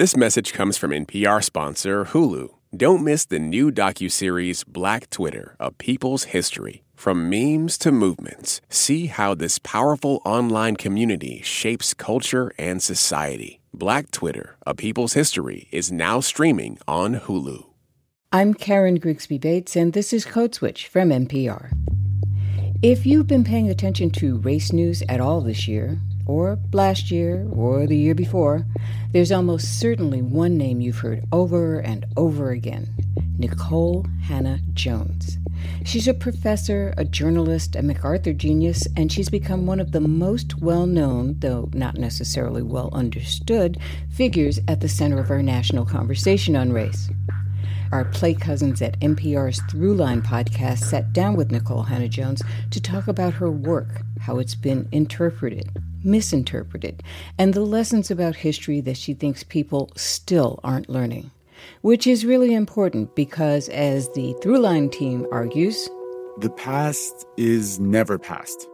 This message comes from NPR sponsor Hulu. Don't miss the new docuseries Black Twitter, A People's History. From memes to movements, see how this powerful online community shapes culture and society. Black Twitter, A People's History is now streaming on Hulu. I'm Karen Grigsby Bates, and this is Code Switch from NPR. If you've been paying attention to race news at all this year, or last year, or the year before, there's almost certainly one name you've heard over and over again Nikole Hannah-Jones. She's a professor, a journalist, a MacArthur genius, and she's become one of the most well known, though not necessarily well understood, figures at the center of our national conversation on race. Our Play Cousins at NPR's Throughline podcast sat down with Nikole Hannah-Jones to talk about her work, how it's been interpreted, misinterpreted, and the lessons about history that she thinks people still aren't learning. Which is really important because, as the Throughline team argues, the past is never past.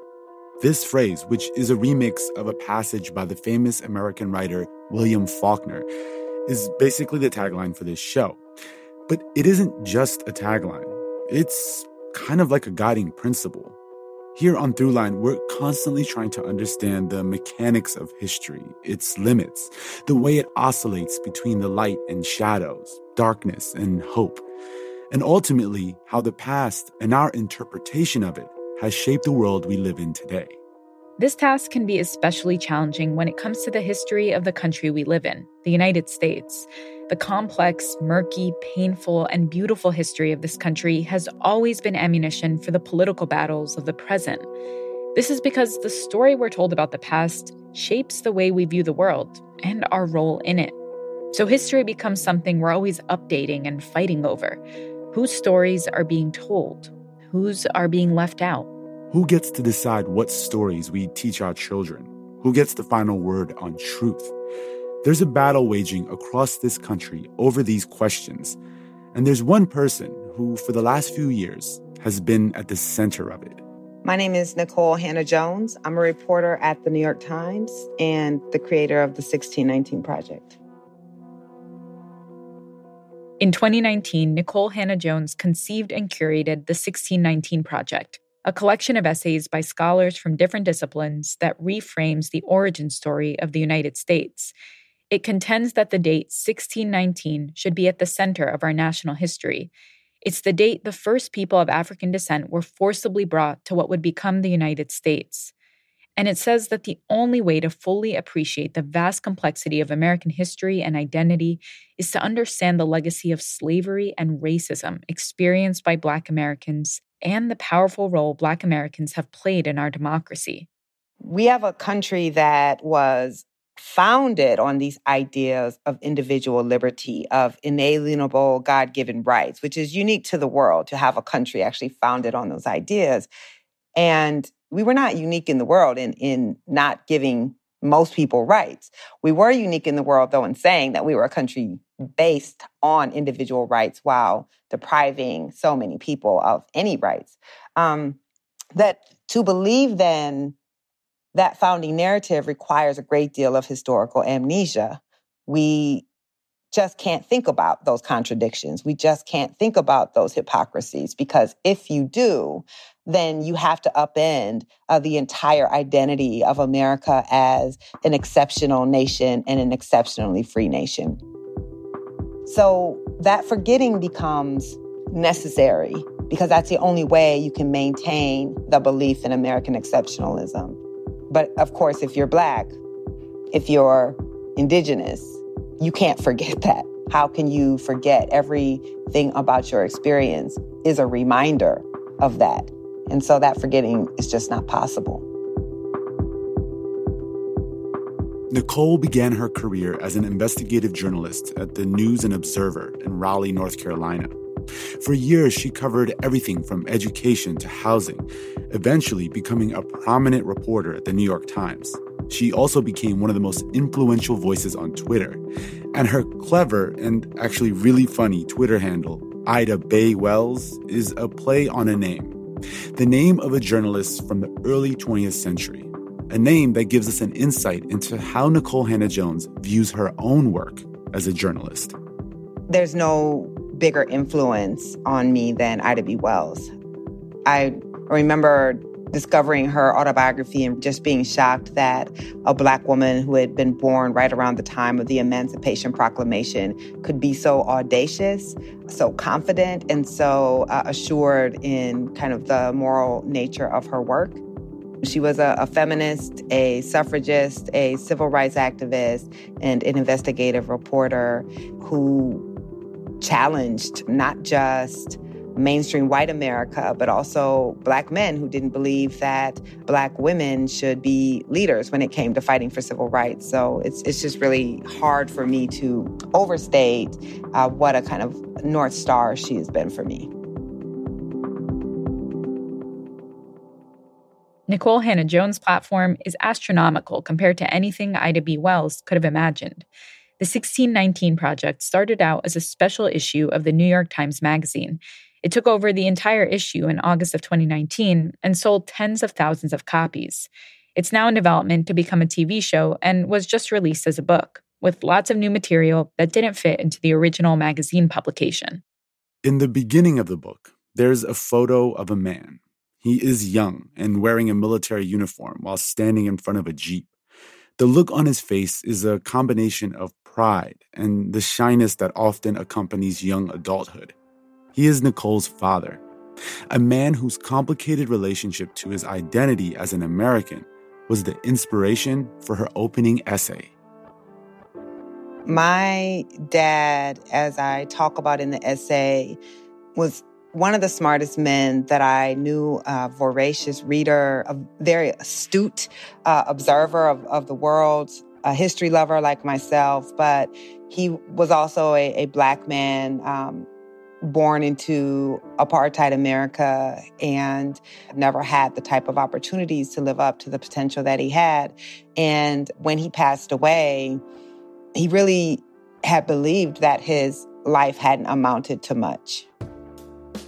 This phrase, which is a remix of a passage by the famous American writer William Faulkner, is basically the tagline for this show. But it isn't just a tagline, it's kind of like a guiding principle. Here on Throughline, we're constantly trying to understand the mechanics of history, its limits, the way it oscillates between the light and shadows, darkness and hope, and ultimately how the past and our interpretation of it has shaped the world we live in today. This task can be especially challenging when it comes to the history of the country we live in, the United States. The complex, murky, painful, and beautiful history of this country has always been ammunition for the political battles of the present. This is because the story we're told about the past shapes the way we view the world and our role in it. So history becomes something we're always updating and fighting over. Whose stories are being told? Whose are being left out? Who gets to decide what stories we teach our children? Who gets the final word on truth? There's a battle waging across this country over these questions, and there's one person who, for the last few years, has been at the center of it. My name is Nikole Hannah-Jones. I'm a reporter at the New York Times and the creator of the 1619 Project. In 2019, Nikole Hannah-Jones conceived and curated the 1619 Project, a collection of essays by scholars from different disciplines that reframes the origin story of the United States. It contends that the date 1619 should be at the center of our national history. It's the date the first people of African descent were forcibly brought to what would become the United States. And it says that the only way to fully appreciate the vast complexity of American history and identity is to understand the legacy of slavery and racism experienced by Black Americans and the powerful role Black Americans have played in our democracy. We have a country that was founded on these ideas of individual liberty, of inalienable God given rights, which is unique to the world to have a country actually founded on those ideas. And we were not unique in the world in, in not giving most people rights. We were unique in the world, though, in saying that we were a country based on individual rights while depriving so many people of any rights. Um, that to believe then that founding narrative requires a great deal of historical amnesia. We just can't think about those contradictions. We just can't think about those hypocrisies because if you do, then you have to upend uh, the entire identity of America as an exceptional nation and an exceptionally free nation. So that forgetting becomes necessary because that's the only way you can maintain the belief in American exceptionalism. But of course, if you're Black, if you're Indigenous, you can't forget that. How can you forget everything about your experience is a reminder of that? And so that forgetting is just not possible. Nikole began her career as an investigative journalist at the News and Observer in Raleigh, North Carolina. For years, she covered everything from education to housing, eventually becoming a prominent reporter at the New York Times. She also became one of the most influential voices on Twitter. And her clever and actually really funny Twitter handle, Ida Bae Wells, is a play on a name. The name of a journalist from the early 20th century. A name that gives us an insight into how Nikole Hannah-Jones views her own work as a journalist. There's no bigger influence on me than Ida B. Wells. I remember discovering her autobiography and just being shocked that a black woman who had been born right around the time of the Emancipation Proclamation could be so audacious, so confident, and so uh, assured in kind of the moral nature of her work. She was a, a, feminist, a suffragist, a civil rights activist, and an investigative reporter who challenged not just mainstream white America, but also black men who didn't believe that black women should be leaders when it came to fighting for civil rights. So it's, it's just really hard for me to overstate uh, what a kind of North Star she has been for me. Nikole Hannah Jones' platform is astronomical compared to anything Ida B. Wells could have imagined. The 1619 Project started out as a special issue of the New York Times Magazine. It took over the entire issue in August of 2019 and sold tens of thousands of copies. It's now in development to become a TV show and was just released as a book, with lots of new material that didn't fit into the original magazine publication. In the beginning of the book, there's a photo of a man he is young and wearing a military uniform while standing in front of a Jeep. The look on his face is a combination of pride and the shyness that often accompanies young adulthood. He is Nikole's father, a man whose complicated relationship to his identity as an American was the inspiration for her opening essay. My dad, as I talk about in the essay, was one of the smartest men that I knew, a voracious reader, a very astute uh, observer of, of the world, a history lover like myself, but he was also a, a black man um, born into apartheid America and never had the type of opportunities to live up to the potential that he had. And when he passed away, he really had believed that his life hadn't amounted to much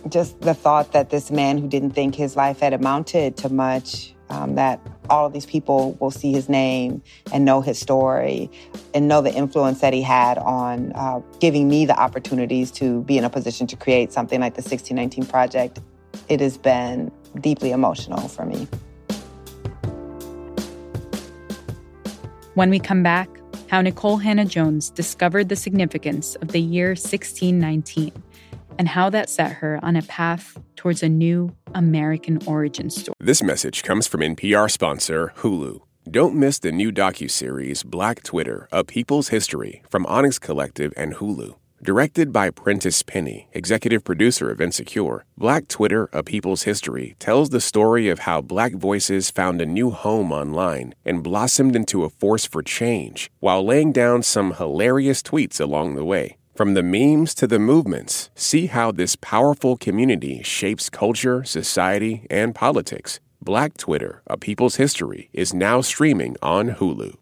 just the thought that this man who didn't think his life had amounted to much, um, that all of these people will see his name and know his story and know the influence that he had on uh, giving me the opportunities to be in a position to create something like the 1619 Project. It has been deeply emotional for me. When we come back, how Nikole Hannah Jones discovered the significance of the year 1619 and how that set her on a path towards a new American origin story. This message comes from NPR sponsor Hulu. Don't miss the new docu-series Black Twitter: A People's History from Onyx Collective and Hulu. Directed by Prentice Penny, executive producer of Insecure, Black Twitter: A People's History tells the story of how black voices found a new home online and blossomed into a force for change while laying down some hilarious tweets along the way. From the memes to the movements, see how this powerful community shapes culture, society, and politics. Black Twitter, A People's History, is now streaming on Hulu.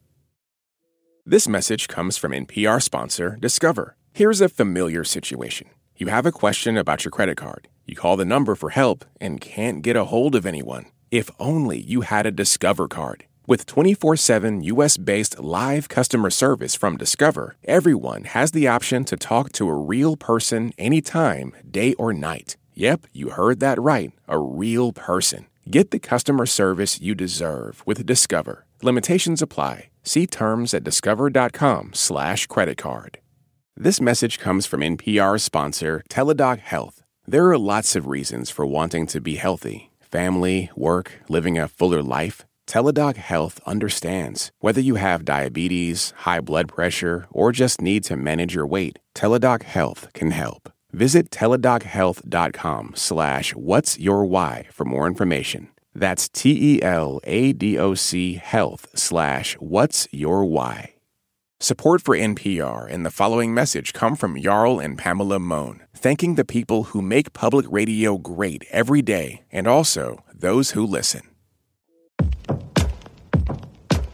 This message comes from NPR sponsor Discover. Here's a familiar situation. You have a question about your credit card. You call the number for help and can't get a hold of anyone. If only you had a Discover card. With 24 7 US based live customer service from Discover, everyone has the option to talk to a real person anytime, day or night. Yep, you heard that right. A real person. Get the customer service you deserve with Discover. Limitations apply. See terms at discover.com/slash credit card. This message comes from NPR sponsor Teladoc Health. There are lots of reasons for wanting to be healthy family, work, living a fuller life. Teladoc Health understands. Whether you have diabetes, high blood pressure, or just need to manage your weight, Teladoc Health can help. Visit teladochealth.com slash what's your why for more information. That's T-E-L-A-D-O-C health slash what's your why. Support for NPR and the following message come from Jarl and Pamela Mohn, thanking the people who make public radio great every day and also those who listen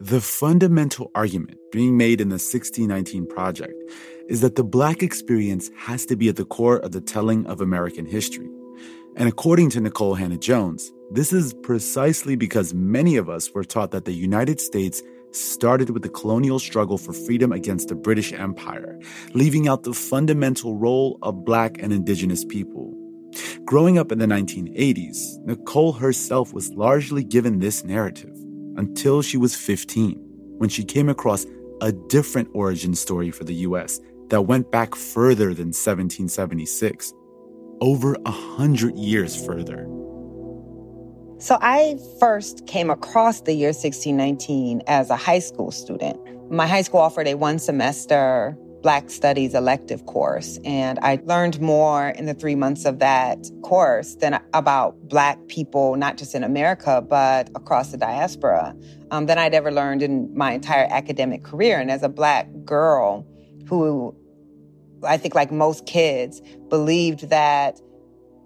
The fundamental argument being made in the 1619 Project is that the Black experience has to be at the core of the telling of American history. And according to Nikole Hannah-Jones, this is precisely because many of us were taught that the United States started with the colonial struggle for freedom against the British Empire, leaving out the fundamental role of Black and Indigenous people. Growing up in the 1980s, Nikole herself was largely given this narrative until she was 15, when she came across a different origin story for the US that went back further than 1776, over a hundred years further. So I first came across the year 1619 as a high school student. My high school offered a one semester Black Studies elective course, and I learned more in the three months of that course than about Black people, not just in America, but across the diaspora, um, than I'd ever learned in my entire academic career. And as a Black girl who I think, like most kids, believed that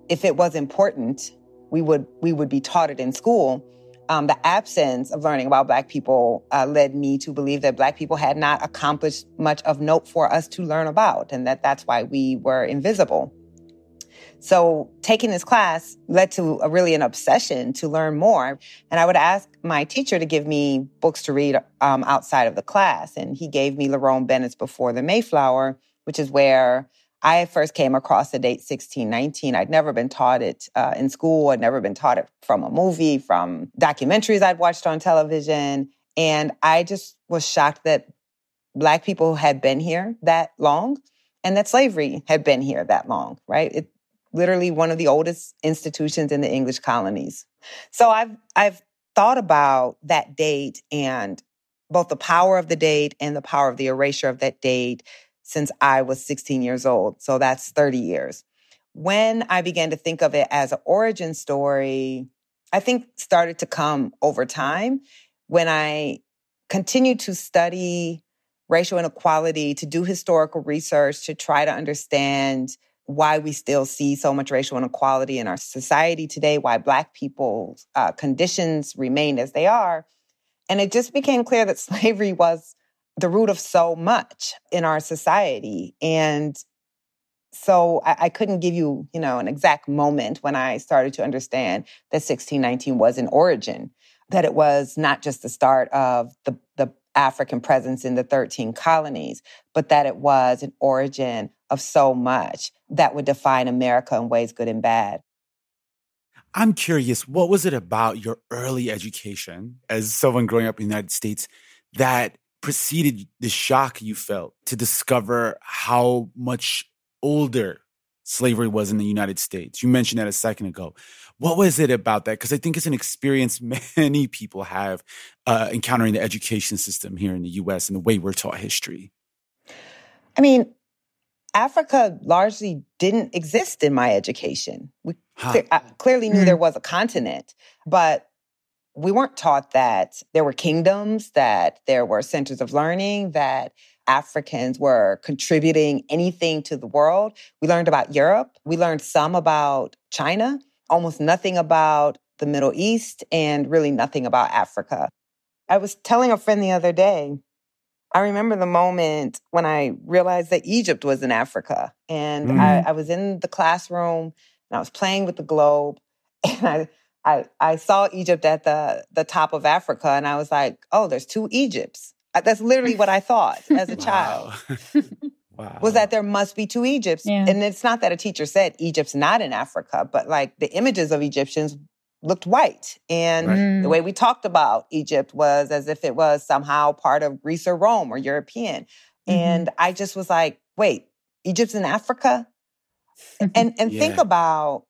if it was important, we would we would be taught it in school. Um, the absence of learning about Black people uh, led me to believe that Black people had not accomplished much of note for us to learn about, and that that's why we were invisible. So taking this class led to a, really an obsession to learn more. And I would ask my teacher to give me books to read um, outside of the class. And he gave me Lerone Bennett's Before the Mayflower, which is where I first came across the date 1619. I'd never been taught it uh, in school. I'd never been taught it from a movie, from documentaries I'd watched on television. And I just was shocked that Black people had been here that long and that slavery had been here that long, right? It literally one of the oldest institutions in the English colonies. So I've, I've thought about that date and both the power of the date and the power of the erasure of that date since I was 16 years old. So that's 30 years. When I began to think of it as an origin story, I think started to come over time when I continued to study racial inequality, to do historical research, to try to understand why we still see so much racial inequality in our society today, why Black people's uh, conditions remain as they are. And it just became clear that slavery was the root of so much in our society. And so I, I, couldn't give you, you know, an exact moment when I started to understand that 1619 was an origin, that it was not just the start of the, the African presence in the 13 colonies, but that it was an origin of so much that would define America in ways good and bad. I'm curious, what was it about your early education as someone growing up in the United States that preceded the shock you felt to discover how much older slavery was in the United States? You mentioned that a second ago. What was it about that? Because I think it's an experience many people have uh, encountering the education system here in the US and the way we're taught history. I mean, Africa largely didn't exist in my education. We huh. clearly knew mm. there was a continent, but we weren't taught that there were kingdoms, that there were centers of learning, that Africans were contributing anything to the world. We learned about Europe. We learned some about China, almost nothing about the Middle East, and really nothing about Africa. I was telling a friend the other day, I remember the moment when I realized that Egypt was in Africa. And mm. I, I was in the classroom and I was playing with the globe. And I I, I saw Egypt at the, the top of Africa and I was like, oh, there's two Egypts. Uh, that's literally what I thought as a child. wow. Was that there must be two Egypts. Yeah. And it's not that a teacher said Egypt's not in Africa, but like the images of Egyptians looked white. And right. the way we talked about Egypt was as if it was somehow part of Greece or Rome or European. Mm-hmm. And I just was like, wait, Egypt's in Africa? and and yeah. think about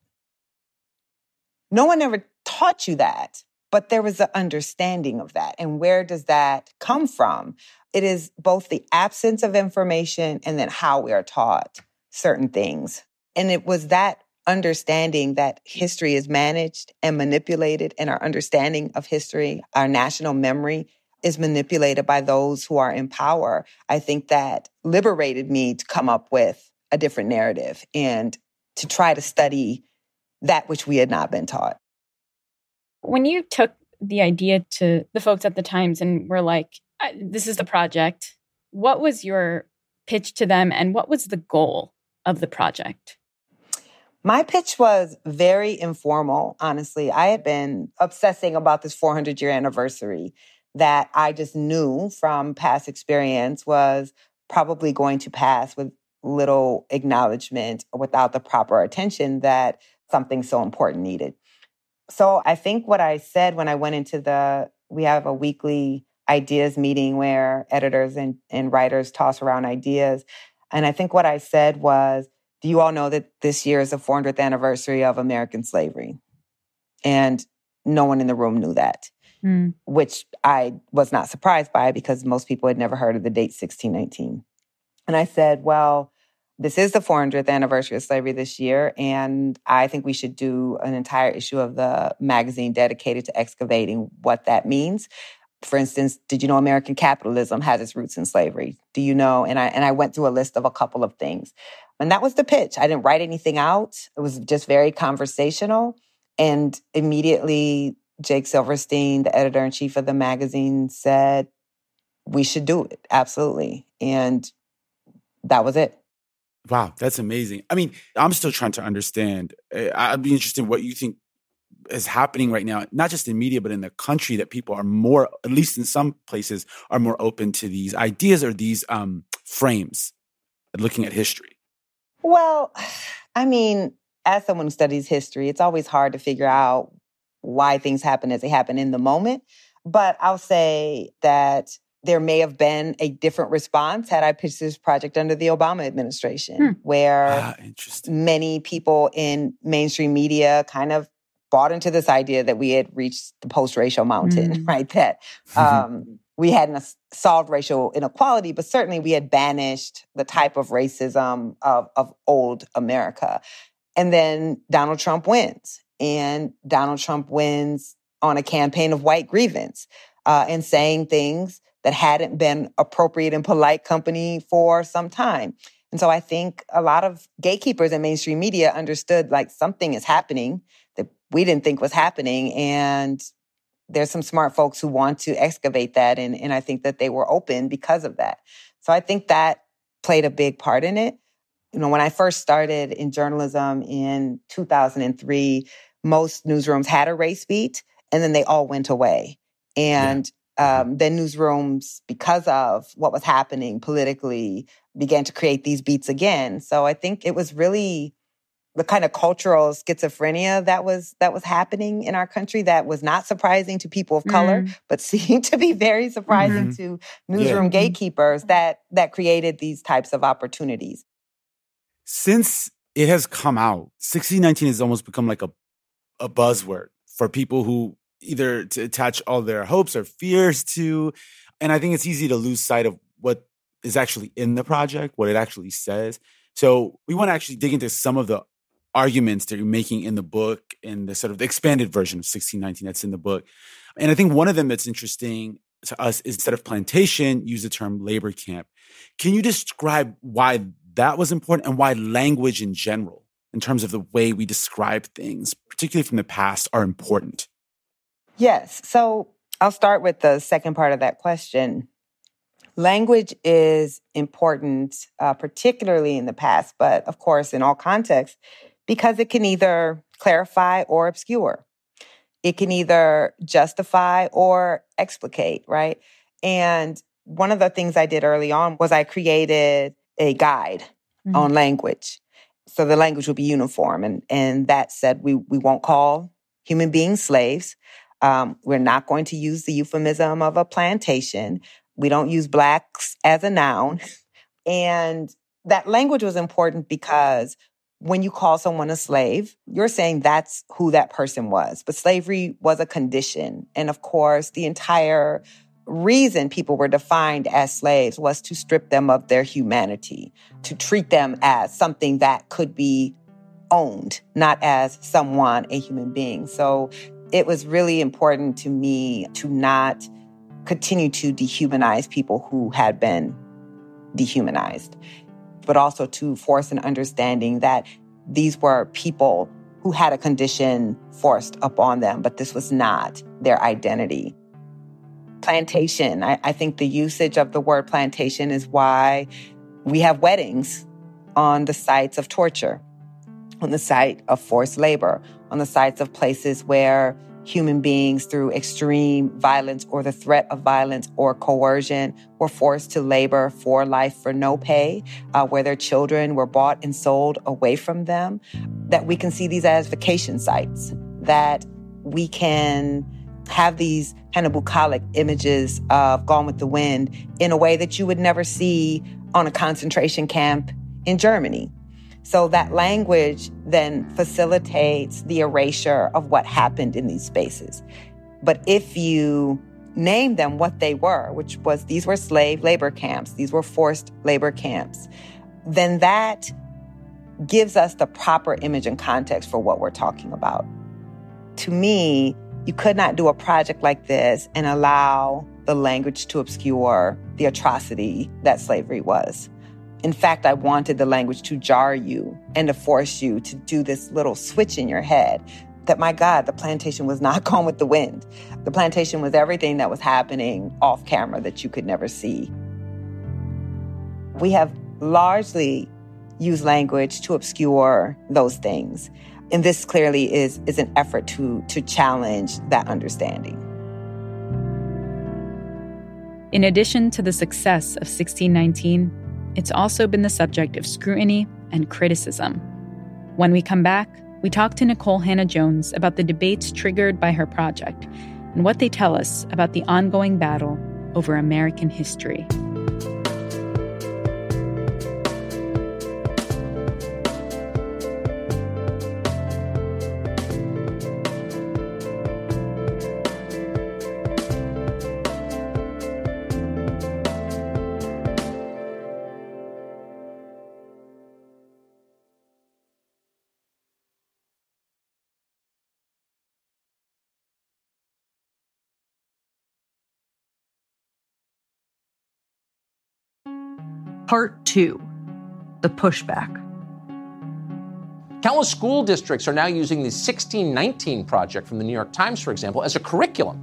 no one ever taught you that, but there was an understanding of that. And where does that come from? It is both the absence of information and then how we are taught certain things. And it was that understanding that history is managed and manipulated, and our understanding of history, our national memory, is manipulated by those who are in power. I think that liberated me to come up with a different narrative and to try to study that which we had not been taught. When you took the idea to the folks at the Times and were like, this is the project, what was your pitch to them and what was the goal of the project? My pitch was very informal, honestly. I had been obsessing about this 400 year anniversary that I just knew from past experience was probably going to pass with little acknowledgement without the proper attention that something so important needed. So I think what I said when I went into the, we have a weekly ideas meeting where editors and, and writers toss around ideas. And I think what I said was, do you all know that this year is the 400th anniversary of American slavery? And no one in the room knew that, mm. which I was not surprised by because most people had never heard of the date 1619. And I said, well, this is the 400th anniversary of slavery this year, and I think we should do an entire issue of the magazine dedicated to excavating what that means. For instance, did you know American capitalism has its roots in slavery? Do you know? And I and I went through a list of a couple of things. And that was the pitch. I didn't write anything out. It was just very conversational. And immediately Jake Silverstein, the editor in chief of the magazine, said, We should do it. Absolutely. And that was it. Wow, that's amazing. I mean, I'm still trying to understand. Eh, I'd be interested in what you think is happening right now, not just in media, but in the country, that people are more, at least in some places, are more open to these ideas or these um, frames, looking at history? Well, I mean, as someone who studies history, it's always hard to figure out why things happen as they happen in the moment. But I'll say that there may have been a different response had I pitched this project under the Obama administration, hmm. where ah, many people in mainstream media kind of bought into this idea that we had reached the post-racial mountain, mm. right? That um, we hadn't solved racial inequality, but certainly we had banished the type of racism of, of old America. And then Donald Trump wins, and Donald Trump wins on a campaign of white grievance uh, and saying things that hadn't been appropriate and polite company for some time. And so I think a lot of gatekeepers in mainstream media understood like something is happening that we didn't think was happening. And there's some smart folks who want to excavate that. And, and I think that they were open because of that. So I think that played a big part in it. You know, when I first started in journalism in 2003, most newsrooms had a race beat and then they all went away. And yeah. Um, then newsrooms, because of what was happening politically, began to create these beats again. So I think it was really the kind of cultural schizophrenia that was that was happening in our country that was not surprising to people of color mm. but seemed to be very surprising mm-hmm. to newsroom yeah. gatekeepers that that created these types of opportunities since it has come out 1619 has almost become like a a buzzword for people who either to attach all their hopes or fears to and i think it's easy to lose sight of what is actually in the project what it actually says so we want to actually dig into some of the arguments that you're making in the book in the sort of the expanded version of 1619 that's in the book. And I think one of them that's interesting to us is instead of plantation, use the term labor camp. Can you describe why that was important and why language in general, in terms of the way we describe things, particularly from the past, are important? Yes. So I'll start with the second part of that question. Language is important, uh, particularly in the past, but of course, in all contexts, because it can either clarify or obscure. It can either justify or explicate, right? And one of the things I did early on was I created a guide mm-hmm. on language. So the language will be uniform. And, and that said, we, we won't call human beings slaves. Um, we're not going to use the euphemism of a plantation. We don't use blacks as a noun. And that language was important because when you call someone a slave, you're saying that's who that person was. But slavery was a condition. And of course, the entire reason people were defined as slaves was to strip them of their humanity, to treat them as something that could be owned, not as someone, a human being. So it was really important to me to not continue to dehumanize people who had been dehumanized but also to force an understanding that these were people who had a condition forced upon them, but this was not their identity. Plantation, I, I think the usage of the word plantation is why we have weddings on the sites of torture, on the site of forced labor, on the sites of places where human beings through extreme violence or the threat of violence or coercion were forced to labor for life for no pay, uh, where their children were bought and sold away from them, that we can see these as vacation sites, that we can have these kind of bucolic images of Gone with the Wind in a way that you would never see on a concentration camp in Germany. So that language then facilitates the erasure of what happened in these spaces. But if you name them what they were, which was these were slave labor camps, these were forced labor camps, then that gives us the proper image and context for what we're talking about. To me, you could not do a project like this and allow the language to obscure the atrocity that slavery was. In fact, I wanted the language to jar you and to force you to do this little switch in your head that, my God, the plantation was not gone with the wind. The plantation was everything that was happening off camera that you could never see. We have largely used language to obscure those things. And this clearly is, is an effort to, to challenge that understanding. In addition to the success of 1619, it's also been the subject of scrutiny and criticism. When we come back, we talk to Nikole Hannah-Jones about the debates triggered by her project and what they tell us about the ongoing battle over American history. Part two The Pushback. Countless school districts are now using the 1619 Project from the New York Times, for example, as a curriculum.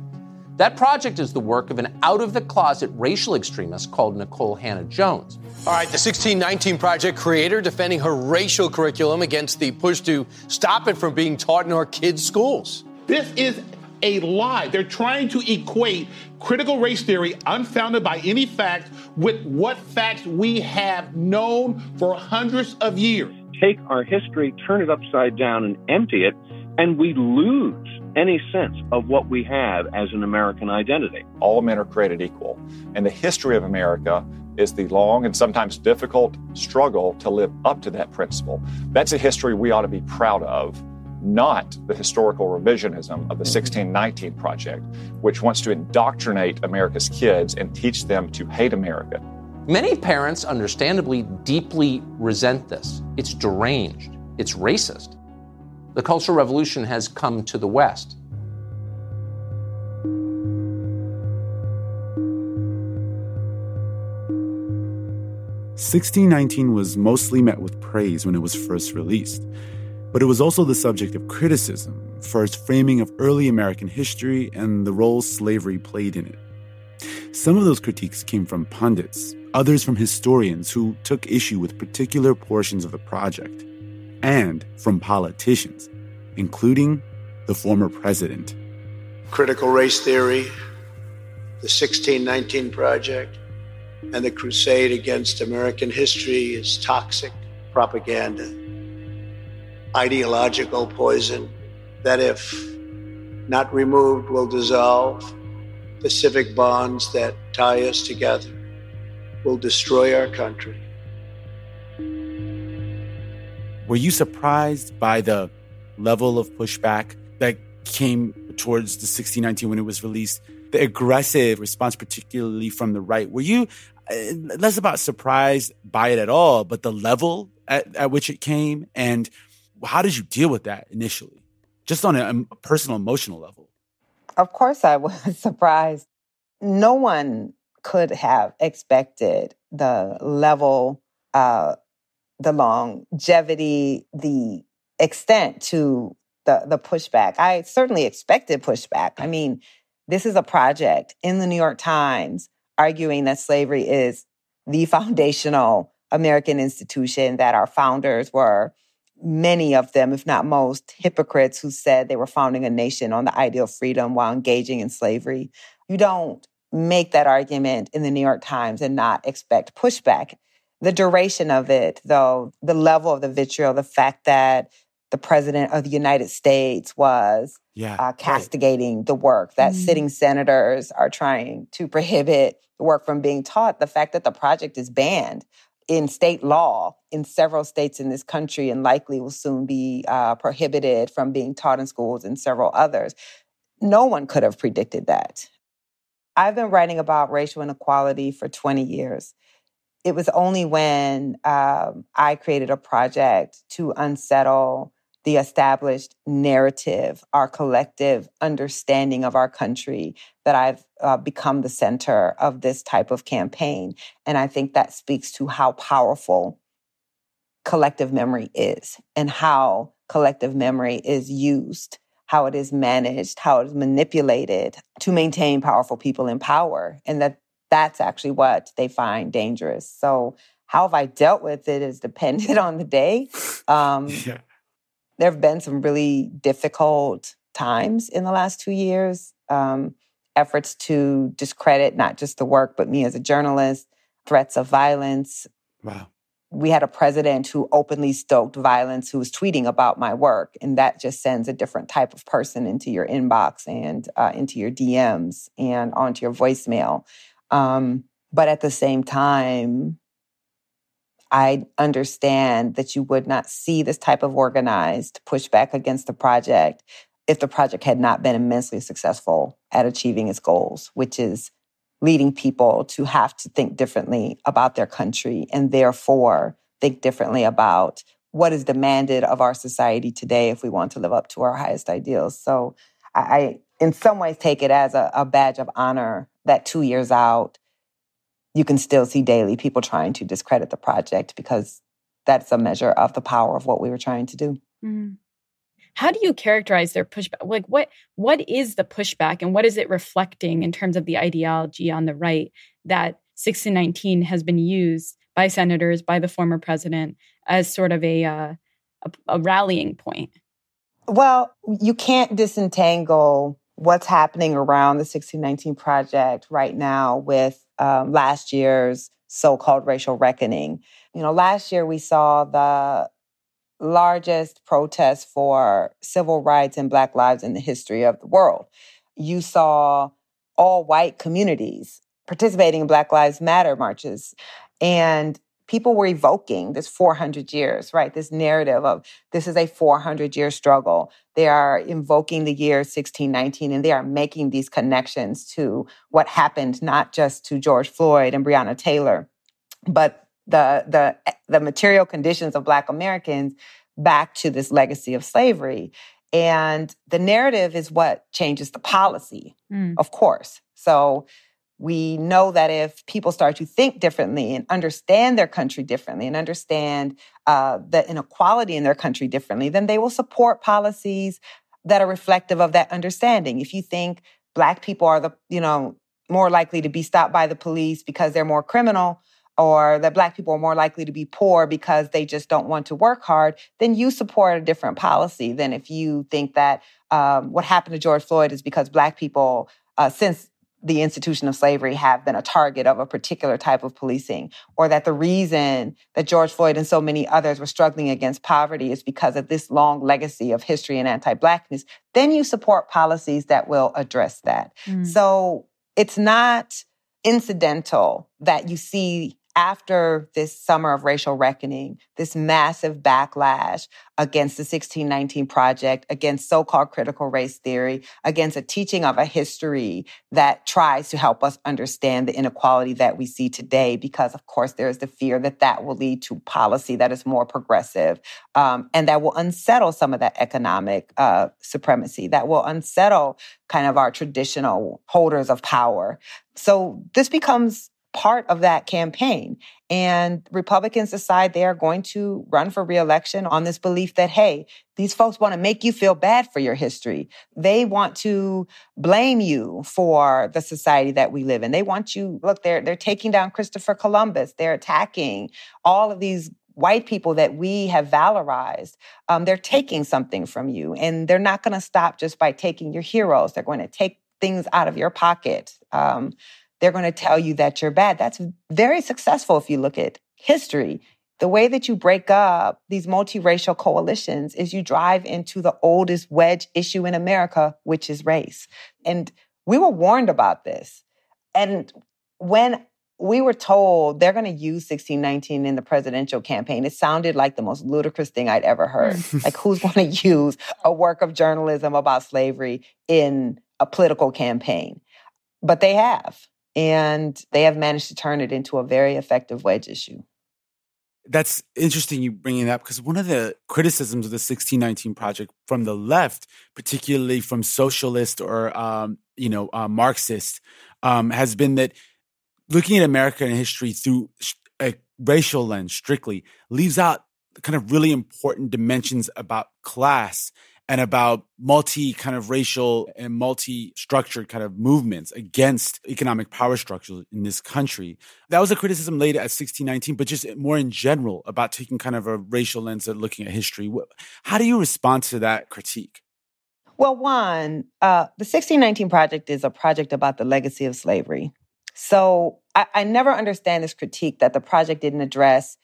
That project is the work of an out of the closet racial extremist called Nikole Hannah-Jones. All right, the 1619 Project creator defending her racial curriculum against the push to stop it from being taught in our kids' schools. This is a lie. They're trying to equate critical race theory, unfounded by any fact, with what facts we have known for hundreds of years. Take our history, turn it upside down, and empty it, and we lose any sense of what we have as an American identity. All men are created equal. And the history of America is the long and sometimes difficult struggle to live up to that principle. That's a history we ought to be proud of not the historical revisionism of the mm-hmm. 1619 Project, which wants to indoctrinate America's kids and teach them to hate America. Many parents, understandably, deeply resent this. It's deranged, it's racist. The Cultural Revolution has come to the West. Sixteen nineteen was mostly met with praise when it was first released. But it was also the subject of criticism for its framing of early American history and the role slavery played in it. Some of those critiques came from pundits, others from historians who took issue with particular portions of the project, and from politicians, including the former president. Critical race theory, the 1619 Project, and the crusade against American history is toxic propaganda ideological poison that, if not removed, will dissolve the civic bonds that tie us together, will destroy our country. Were you surprised by the level of pushback that came towards the 1619 when it was released? The aggressive response, particularly from the right. Were you uh, less about surprised by it at all, but the level at, at which it came and how did you deal with that initially, just on a, a personal, emotional level? Of course, I was surprised. No one could have expected the level, uh, the longevity, the extent to the, the pushback. I certainly expected pushback. I mean, this is a project in the New York Times arguing that slavery is the foundational American institution, that our founders were many of them, if not most, hypocrites who said they were founding a nation on the ideal of freedom while engaging in slavery. You don't make that argument in the New York Times and not expect pushback. The duration of it, though, the level of the vitriol, the fact that the president of the United States was yeah, uh, castigating right. the work, that mm-hmm. sitting senators are trying to prohibit the work from being taught, the fact that the project is banned in state law in several states in this country and likely will soon be uh, prohibited from being taught in schools in several others. No one could have predicted that. I've been writing about racial inequality for 20 years. It was only when um, I created a project to unsettle the established narrative, our collective understanding of our country, that I've uh, become the center of this type of campaign. And I think that speaks to how powerful collective memory is and how collective memory is used, how it is managed, how it is manipulated to maintain powerful people in power. And that that's actually what they find dangerous. So, how have I dealt with it is dependent on the day. Um, yeah there have been some really difficult times in the last two years. Um, efforts to discredit not just the work, but me as a journalist, threats of violence. Wow. We had a president who openly stoked violence, who was tweeting about my work. And that just sends a different type of person into your inbox and uh, into your DMs and onto your voicemail. Um, but at the same time, I understand that you would not see this type of organized pushback against the project if the project had not been immensely successful at achieving its goals, which is leading people to have to think differently about their country and therefore think differently about what is demanded of our society today if we want to live up to our highest ideals. So I, in some ways, take it as a, a badge of honor that two years out, you can still see daily people trying to discredit the project because that's a measure of the power of what we were trying to do. Mm. How do you characterize their pushback? Like what what is the pushback and what is it reflecting in terms of the ideology on the right that 1619 has been used by senators, by the former president as sort of a, uh, a, a rallying point? Well, you can't disentangle what's happening around the 1619 project right now with um, last year's so-called racial reckoning. You know, last year we saw the largest protest for civil rights and Black lives in the history of the world. You saw all white communities participating in Black Lives Matter marches. And people were evoking this 400 years, right? This narrative of this is a 400 year struggle. They are invoking the year 1619 and they are making these connections to what happened, not just to George Floyd and Breonna Taylor, but the, the, the material conditions of Black Americans back to this legacy of slavery. And the narrative is what changes the policy, mm. of course. So we know that if people start to think differently and understand their country differently and understand uh, the inequality in their country differently, then they will support policies that are reflective of that understanding. If you think Black people are the, you know, more likely to be stopped by the police because they're more criminal, or that Black people are more likely to be poor because they just don't want to work hard, then you support a different policy than if you think that um, what happened to George Floyd is because Black people, uh, since the institution of slavery have been a target of a particular type of policing, or that the reason that George Floyd and so many others were struggling against poverty is because of this long legacy of history and anti Blackness, then you support policies that will address that. Mm. So it's not incidental that you see after this summer of racial reckoning, this massive backlash against the 1619 Project, against so called critical race theory, against a teaching of a history that tries to help us understand the inequality that we see today, because of course there's the fear that that will lead to policy that is more progressive um, and that will unsettle some of that economic uh, supremacy, that will unsettle kind of our traditional holders of power. So this becomes part of that campaign. And Republicans decide they are going to run for reelection on this belief that, hey, these folks want to make you feel bad for your history. They want to blame you for the society that we live in. They want you, look, they're, they're taking down Christopher Columbus. They're attacking all of these white people that we have valorized, um, they're taking something from you. And they're not going to stop just by taking your heroes. They're going to take things out of your pocket. Um, they're going to tell you that you're bad. That's very successful if you look at history. The way that you break up these multiracial coalitions is you drive into the oldest wedge issue in America, which is race. And we were warned about this. And when we were told they're going to use 1619 in the presidential campaign. It sounded like the most ludicrous thing I'd ever heard. like, who's going to use a work of journalism about slavery in a political campaign? But they have. And they have managed to turn it into a very effective wedge issue. That's interesting you bringing that up because one of the criticisms of the 1619 project from the left, particularly from socialist or um, you know uh, Marxist, um, has been that looking at American history through a racial lens strictly leaves out kind of really important dimensions about class and about multi kind of racial and multi structured kind of movements against economic power structures in this country. That was a criticism laid at 1619, but just more in general about taking kind of a racial lens at looking at history. How do you respond to that critique? Well, one, uh, the 1619 Project is a project about the legacy of slavery. So I, I never understand this critique that the project didn't address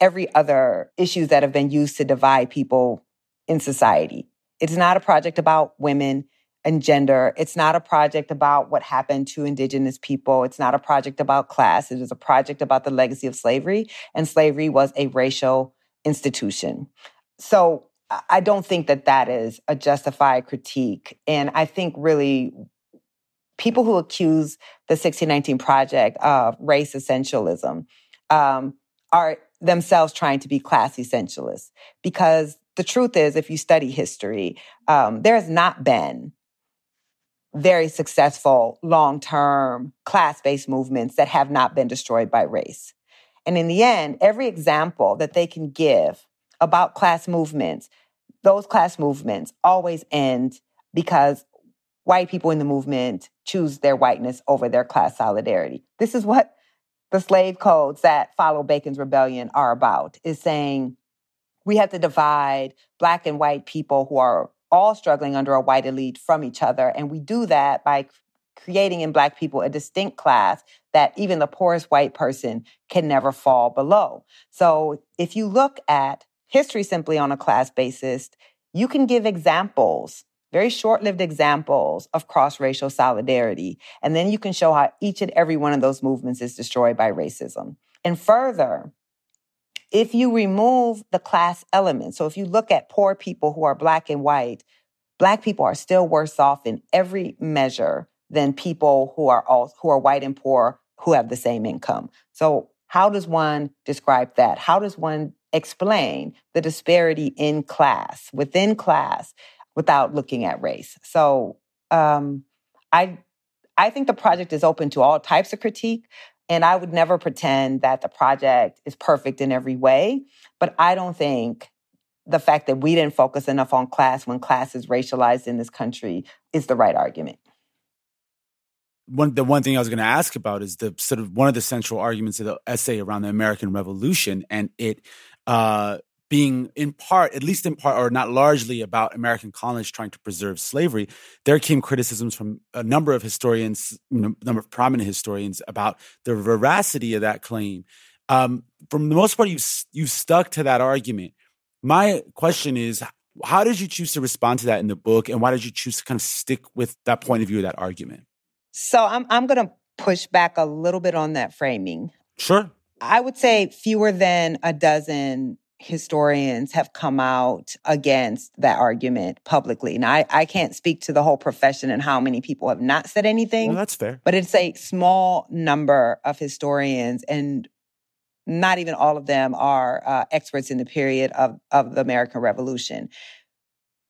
every other issues that have been used to divide people in society. It's not a project about women and gender. It's not a project about what happened to indigenous people. It's not a project about class. It is a project about the legacy of slavery. And slavery was a racial institution. So I don't think that that is a justified critique. And I think really people who accuse the 1619 Project of race essentialism um, are themselves trying to be class essentialists. Because the truth is, if you study history, um, there has not been very successful long term class based movements that have not been destroyed by race. And in the end, every example that they can give about class movements, those class movements always end because white people in the movement choose their whiteness over their class solidarity. This is what the slave codes that follow Bacon's rebellion are about is saying we have to divide black and white people who are all struggling under a white elite from each other and we do that by creating in black people a distinct class that even the poorest white person can never fall below. So if you look at history simply on a class basis, you can give examples very short lived examples of cross racial solidarity. And then you can show how each and every one of those movements is destroyed by racism. And further, if you remove the class element, so if you look at poor people who are black and white, black people are still worse off in every measure than people who are all, who are white and poor who have the same income. So how does one describe that? How does one explain the disparity in class, within class? without looking at race. So um, I I think the project is open to all types of critique. And I would never pretend that the project is perfect in every way. But I don't think the fact that we didn't focus enough on class when class is racialized in this country is the right argument. One, the one thing I was going to ask about is the sort of one of the central arguments of the essay around the American Revolution and it uh, being in part, at least in part, or not largely about American colonists trying to preserve slavery, there came criticisms from a number of historians, you a number of prominent historians about the veracity of that claim. Um, from the most part, you've, you've stuck to that argument. My question is, how did you choose to respond to that in the book, and why did you choose to kind of stick with that point of view, that argument? So I'm I'm going to push back a little bit on that framing. Sure. I would say fewer than a dozen historians have come out against that argument publicly. Now, I, I can't speak to the whole profession and how many people have not said anything. Well, that's fair. But it's a small number of historians, and not even all of them are uh, experts in the period of, of the American Revolution.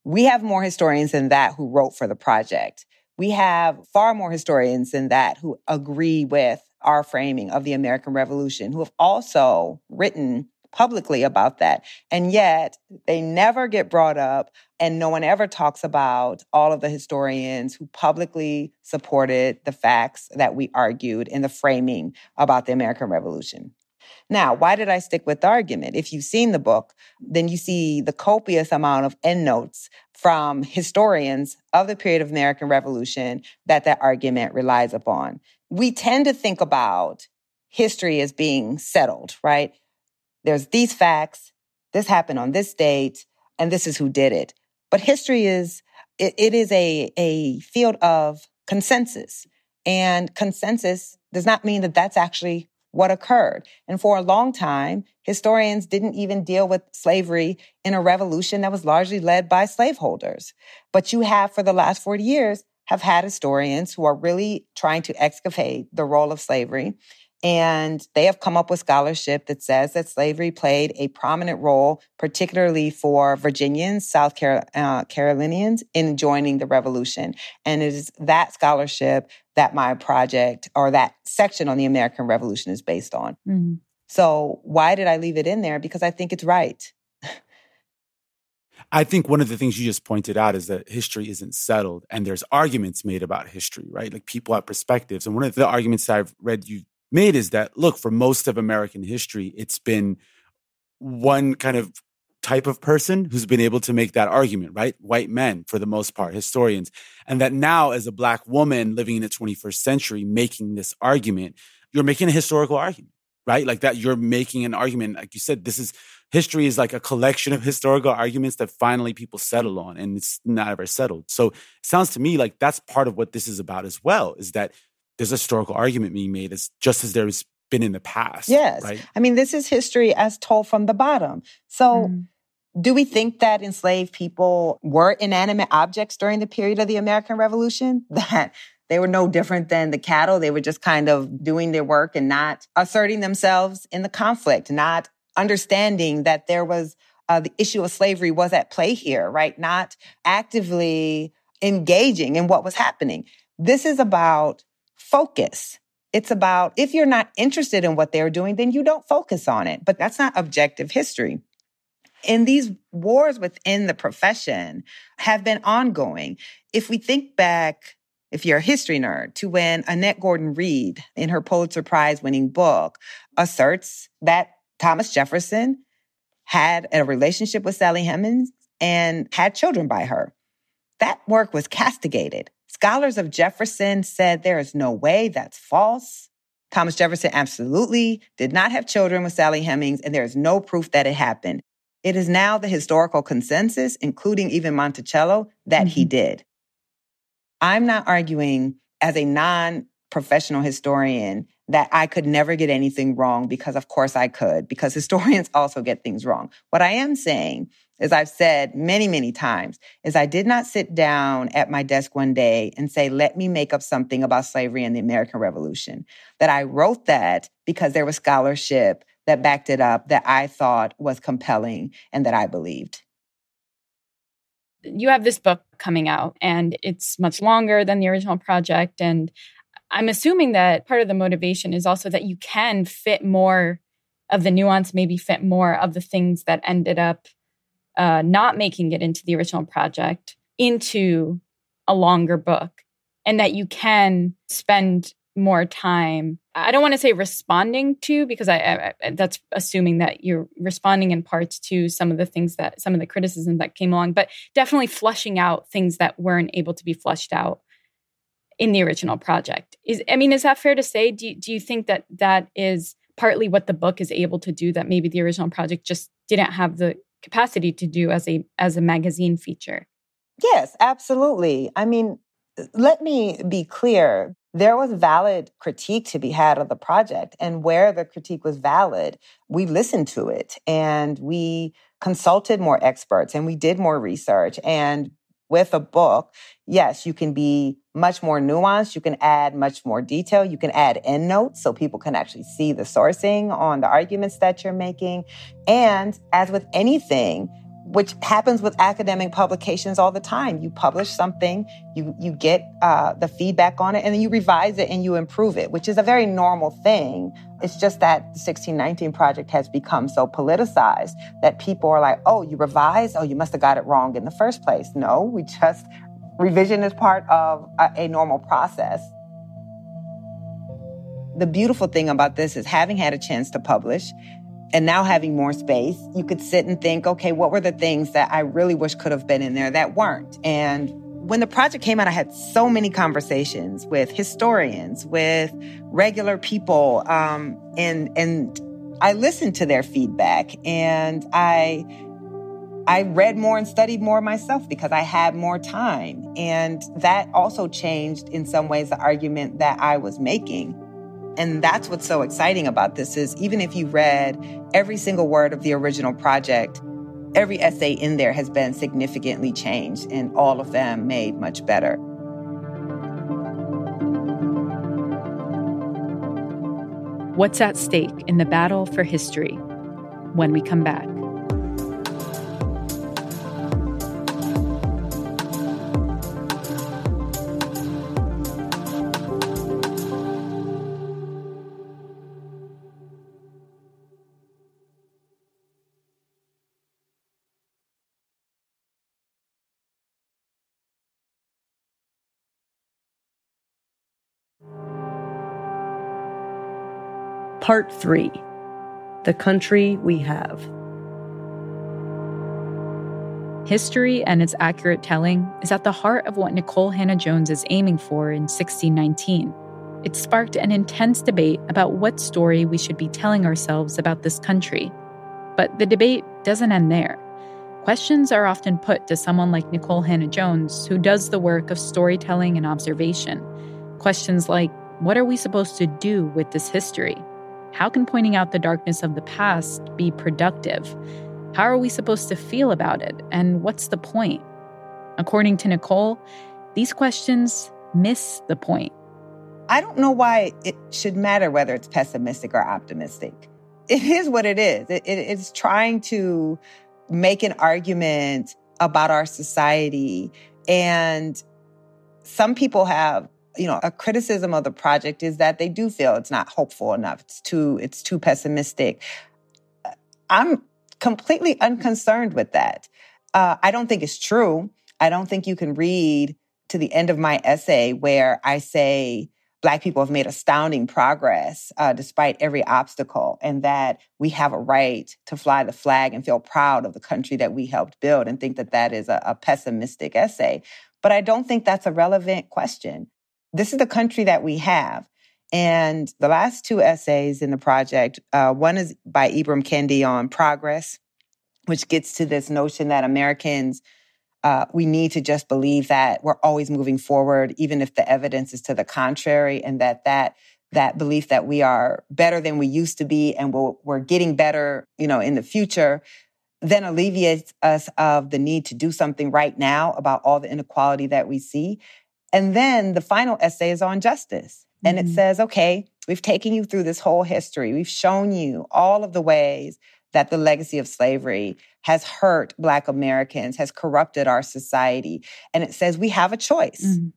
We have more historians than that who wrote for the project. We have far more historians than that who agree with our framing of the American Revolution, who have also written publicly about that. And yet they never get brought up, and no one ever talks about all of the historians who publicly supported the facts that we argued in the framing about the American Revolution. Now, why did I stick with the argument? If you've seen the book, then you see the copious amount of endnotes from historians of the period of American Revolution that that argument relies upon. We tend to think about history as being settled, right? There's these facts, this happened on this date, and this is who did it. But history is, it, it is a, a field of consensus. And consensus does not mean that that's actually what occurred. And for a long time, historians didn't even deal with slavery in a revolution that was largely led by slaveholders. But you have, for the last 40 years, have had historians who are really trying to excavate the role of slavery and they have come up with scholarship that says that slavery played a prominent role, particularly for Virginians, South Carol- uh, Carolinians, in joining the revolution. And it is that scholarship that my project or that section on the American Revolution is based on. Mm-hmm. So, why did I leave it in there? Because I think it's right. I think one of the things you just pointed out is that history isn't settled and there's arguments made about history, right? Like people have perspectives. And one of the arguments that I've read you made is that look, for most of American history, it's been one kind of type of person who's been able to make that argument, right? White men, for the most part, historians. And that now, as a Black woman living in the 21st century, making this argument, you're making a historical argument, right? Like that, you're making an argument. Like you said, this is history is like a collection of historical arguments that finally people settle on, and it's not ever settled. So it sounds to me like that's part of what this is about as well, is that there's a historical argument being made as just as there's been in the past. Yes. Right? I mean, this is history as told from the bottom. So mm. do we think that enslaved people were inanimate objects during the period of the American Revolution? That they were no different than the cattle. They were just kind of doing their work and not asserting themselves in the conflict, not understanding that there was uh, the issue of slavery was at play here, right? Not actively engaging in what was happening. This is about focus. It's about if you're not interested in what they're doing, then you don't focus on it. But that's not objective history. And these wars within the profession have been ongoing. If we think back, if you're a history nerd, to when Annette Gordon Reed, in her Pulitzer Prize winning book, asserts that Thomas Jefferson had a relationship with Sally Hemings and had children by her. That work was castigated. Scholars of Jefferson said there is no way that's false. Thomas Jefferson absolutely did not have children with Sally Hemings, and there is no proof that it happened. It is now the historical consensus, including even Monticello, that mm-hmm. he did. I'm not arguing as a non professional historian that I could never get anything wrong because, of course, I could, because historians also get things wrong. What I am saying as I've said many, many times, is I did not sit down at my desk one day and say, let me make up something about slavery and the American Revolution. That I wrote that because there was scholarship that backed it up that I thought was compelling and that I believed. You have this book coming out and it's much longer than the original project. And I'm assuming that part of the motivation is also that you can fit more of the nuance, maybe fit more of the things that ended up uh, not making it into the original project into a longer book and that you can spend more time i don't want to say responding to because I, I, that's assuming that you're responding in parts to some of the things that some of the criticism that came along but definitely flushing out things that weren't able to be flushed out in the original project. Is i mean is that fair to say? Do do you think that that is partly what the book is able to do that maybe the original project just didn't have the capacity to do as a as a magazine feature. Yes, absolutely. I mean, let me be clear. There was valid critique to be had of the project. And where the critique was valid, we listened to it and we consulted more experts and we did more research. And with a book, yes, you can be much more nuanced. You can add much more detail. You can add endnotes so people can actually see the sourcing on the arguments that you're making. And as with anything, which happens with academic publications all the time. You publish something, you you get uh, the feedback on it, and then you revise it and you improve it, which is a very normal thing. It's just that the 1619 project has become so politicized that people are like, "Oh, you revised? Oh, you must have got it wrong in the first place." No, we just revision is part of a, a normal process. The beautiful thing about this is having had a chance to publish, and now having more space, you could sit and think, okay, what were the things that I really wish could have been in there that weren't? And when the project came out, I had so many conversations with historians, with regular people, um, and and I listened to their feedback, and I I read more and studied more myself because I had more time, and that also changed in some ways the argument that I was making. And that's what's so exciting about this is even if you read every single word of the original project, every essay in there has been significantly changed and all of them made much better. What's at stake in the battle for history when we come back? Part 3 The Country We Have. History and its accurate telling is at the heart of what Nikole Hannah-Jones is aiming for in 1619. It sparked an intense debate about what story we should be telling ourselves about this country. But the debate doesn't end there. Questions are often put to someone like Nikole Hannah-Jones, who does the work of storytelling and observation. Questions like, what are we supposed to do with this history? How can pointing out the darkness of the past be productive? How are we supposed to feel about it? And what's the point? According to Nikole, these questions miss the point. I don't know why it should matter whether it's pessimistic or optimistic. It is what it is. It, it, it's trying to make an argument about our society. And some people have you know, a criticism of the project is that they do feel it's not hopeful enough. It's too, it's too pessimistic. I'm completely unconcerned with that. Uh, I don't think it's true. I don't think you can read to the end of my essay where I say Black people have made astounding progress uh, despite every obstacle, and that we have a right to fly the flag and feel proud of the country that we helped build, and think that that is a, a pessimistic essay. But I don't think that's a relevant question. This is the country that we have. And the last two essays in the project, uh, one is by Ibram Kendi on progress, which gets to this notion that Americans, uh, we need to just believe that we're always moving forward, even if the evidence is to the contrary, and that that that belief that we are better than we used to be and we're, we're getting better, you know, in the future, then alleviates us of the need to do something right now about all the inequality that we see. And then the final essay is on justice. And mm-hmm. it says, okay, we've taken you through this whole history. We've shown you all of the ways that the legacy of slavery has hurt Black Americans, has corrupted our society. And it says we have a choice mm-hmm.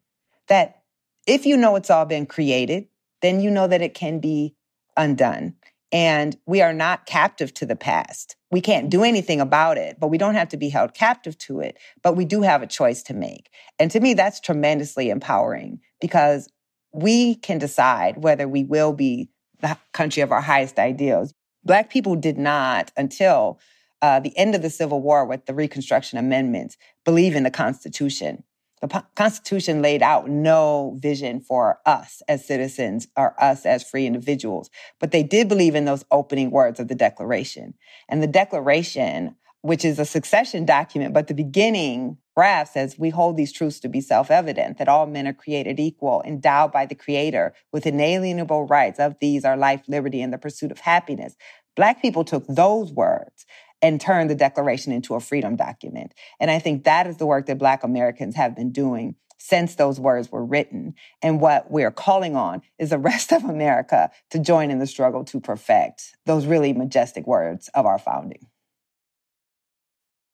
that if you know it's all been created, then you know that it can be undone. And we are not captive to the past. We can't do anything about it, but we don't have to be held captive to it. But we do have a choice to make. And to me, that's tremendously empowering because we can decide whether we will be the country of our highest ideals. Black people did not until uh, the end of the Civil War with the Reconstruction Amendments believe in the Constitution. The Constitution laid out no vision for us as citizens or us as free individuals, but they did believe in those opening words of the Declaration. And the Declaration, which is a succession document, but the beginning graph says we hold these truths to be self-evident that all men are created equal, endowed by the Creator with inalienable rights. Of these are life, liberty, and the pursuit of happiness. Black people took those words and turn the Declaration into a freedom document. And I think that is the work that Black Americans have been doing since those words were written. And what we're calling on is the rest of America to join in the struggle to perfect those really majestic words of our founding.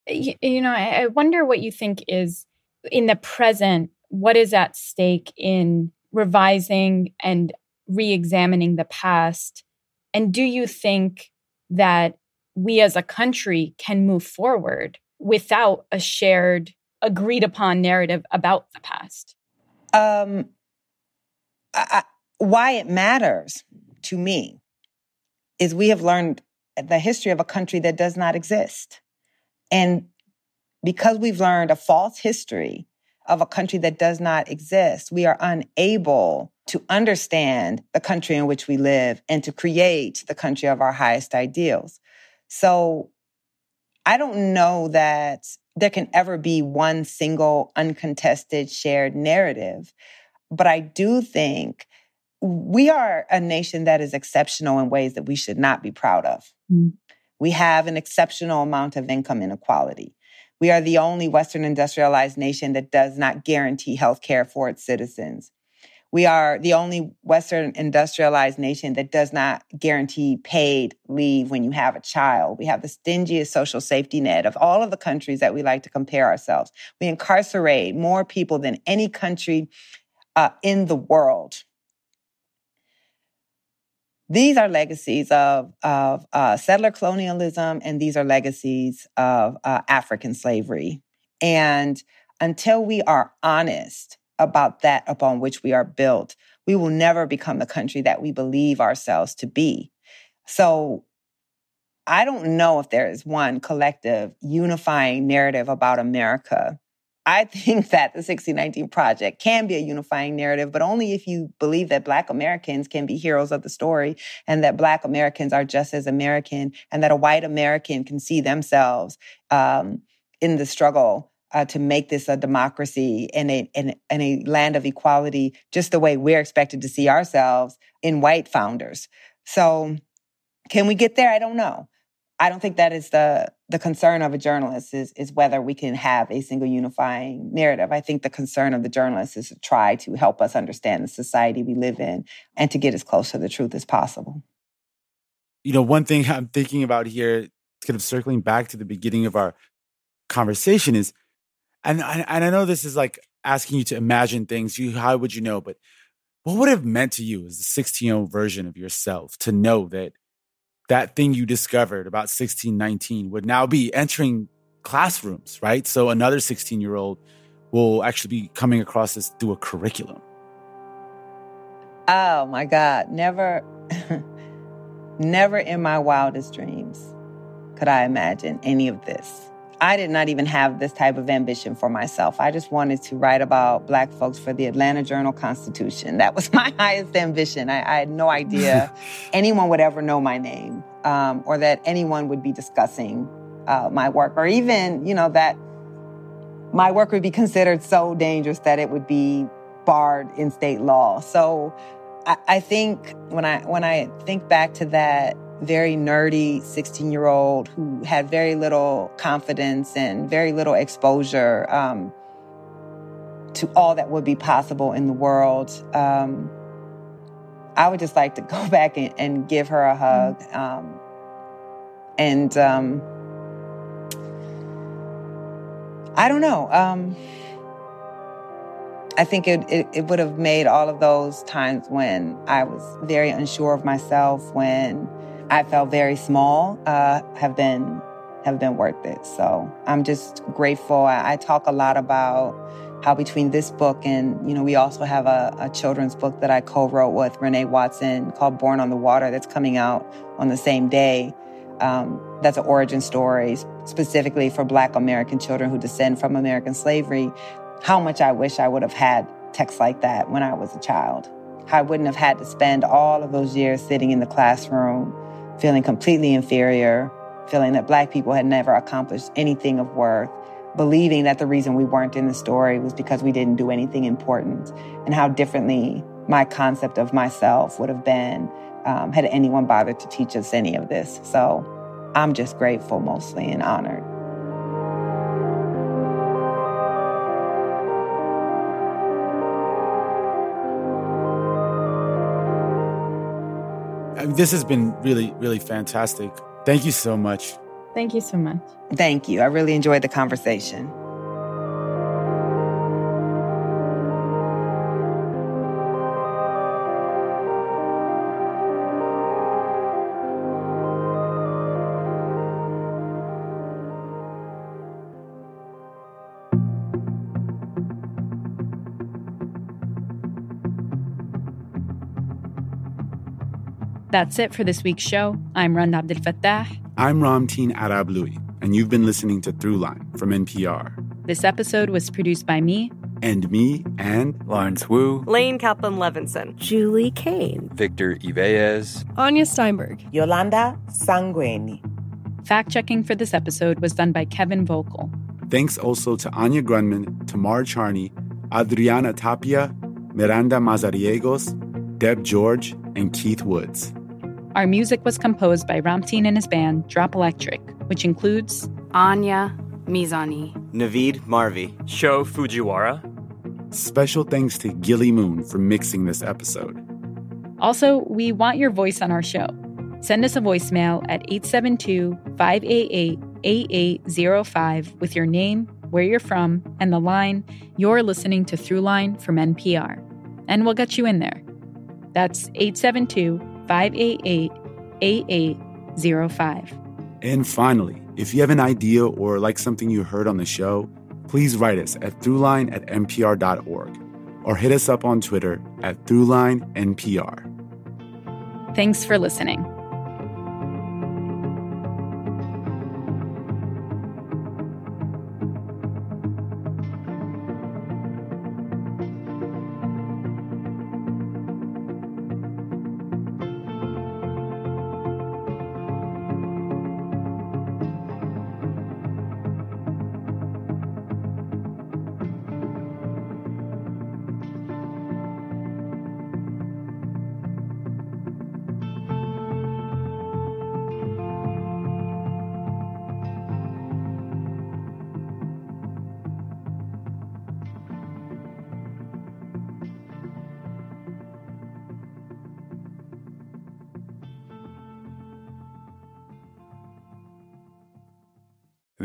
You, know, I, I wonder what you think is in the present, what is at stake in revising and re examining the past? And do you think that we as a country can move forward without a shared, agreed upon narrative about the past? Um, I, why it matters to me is we have learned the history of a country that does not exist. And because we've learned a false history of a country that does not exist, we are unable to understand the country in which we live and to create the country of our highest ideals. So I don't know that there can ever be one single uncontested shared narrative. But I do think we are a nation that is exceptional in ways that we should not be proud of. Mm. We have an exceptional amount of income inequality. We are the only Western industrialized nation that does not guarantee health care for its citizens. We are the only Western industrialized nation that does not guarantee paid leave when you have a child. We have the stingiest social safety net of all of the countries that we like to compare ourselves. We incarcerate more people than any country uh, in the world. These are legacies of, of uh, settler colonialism, and these are legacies of uh, African slavery. And until we are honest about that upon which we are built, we will never become the country that we believe ourselves to be. So I don't know if there is one collective unifying narrative about America. I think that the 1619 Project can be a unifying narrative, but only if you believe that Black Americans can be heroes of the story and that Black Americans are just as American and that a white American can see themselves um, in the struggle uh, to make this a democracy and a, and, and a land of equality, just the way we're expected to see ourselves in white founders. So, can we get there? I don't know. I don't think that is the the concern of a journalist is is whether we can have a single unifying narrative. I think the concern of the journalist is to try to help us understand the society we live in and to get as close to the truth as possible. You know, one thing I'm thinking about here, kind of circling back to the beginning of our conversation, is and I, and I know this is like asking you to imagine things. You how would you know? But what would have meant to you as the 16 year old version of yourself to know that that thing you discovered about 1619 would now be entering classrooms, right? So another 16 year old will actually be coming across this through a curriculum. Oh my God. Never, never in my wildest dreams could I imagine any of this. I did not even have this type of ambition for myself. I just wanted to write about Black folks for the Atlanta Journal Constitution. That was my highest ambition. I, I had no idea anyone would ever know my name um, or that anyone would be discussing uh, my work or even, you know, that my work would be considered so dangerous that it would be barred in state law. So I, I think when I when I think back to that very nerdy 16 year old who had very little confidence and very little exposure um, to all that would be possible in the world. Um, I would just like to go back and, and give her a hug. Mm-hmm. Um, and um, I don't know. Um, I think it, it, it would have made all of those times when I was very unsure of myself, when I felt very small, uh, have been have been worth it. So I'm just grateful. I, I, talk a lot about how between this book and you know we also have a, a children's book that I co-wrote with Renee Watson called Born on the Water that's coming out on the same day. Um, that's an origin story specifically for Black American children who descend from American slavery. How much I wish I would have had texts like that when I was a child. I wouldn't have had to spend all of those years sitting in the classroom feeling completely inferior, feeling that Black people had never accomplished anything of worth, believing that the reason we weren't in the story was because we didn't do anything important, and how differently my concept of myself would have been um, had anyone bothered to teach us any of this. So I'm just grateful mostly and honored. This has been really, really fantastic. Thank you so much Thank you so much. Thank you. I really enjoyed the conversation. That's it for this week's show. I'm Rund Abdel Fattah. I'm Ramtin Arablouei, and you've been listening to Throughline from NPR. This episode was produced by me. And me, and Lawrence Wu, Laine Kaplan Levenson, Julie Caine, Victor Yvellez, Anya Steinberg, Yolanda Sangweni. Fact checking for this episode was done by Kevin Vogel. Thanks also to Anya Grundmann, Tamar Charney, Adriana Tapia, Miranda Mazariegos, Deb George, and Keith Woods. Our music was composed by Ramtin and his band Drop Electric, which includes Anya Mizani, Navid Marvi, Sho Fujiwara. Special thanks to Gilly Moon for mixing this episode. Also, we want your voice on our show. Send us a voicemail at 872 588 8805 with your name, where you're from, and the line, You're listening to Throughline from NPR. And we'll get you in there. That's 872 588 8805. And finally, if you have an idea or like something you heard on the show, please write us at throughline at npr.org or hit us up on Twitter at throughlinenpr. Thanks for listening.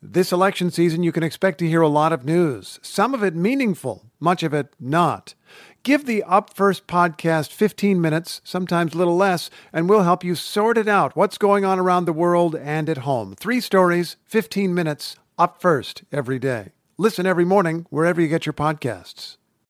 This election season, you can expect to hear a lot of news, some of it meaningful, much of it not. Give the Up First podcast 15 minutes, sometimes a little less, and we'll help you sort it out what's going on around the world and at home. Three stories, 15 minutes, up first every day. Listen every morning wherever you get your podcasts.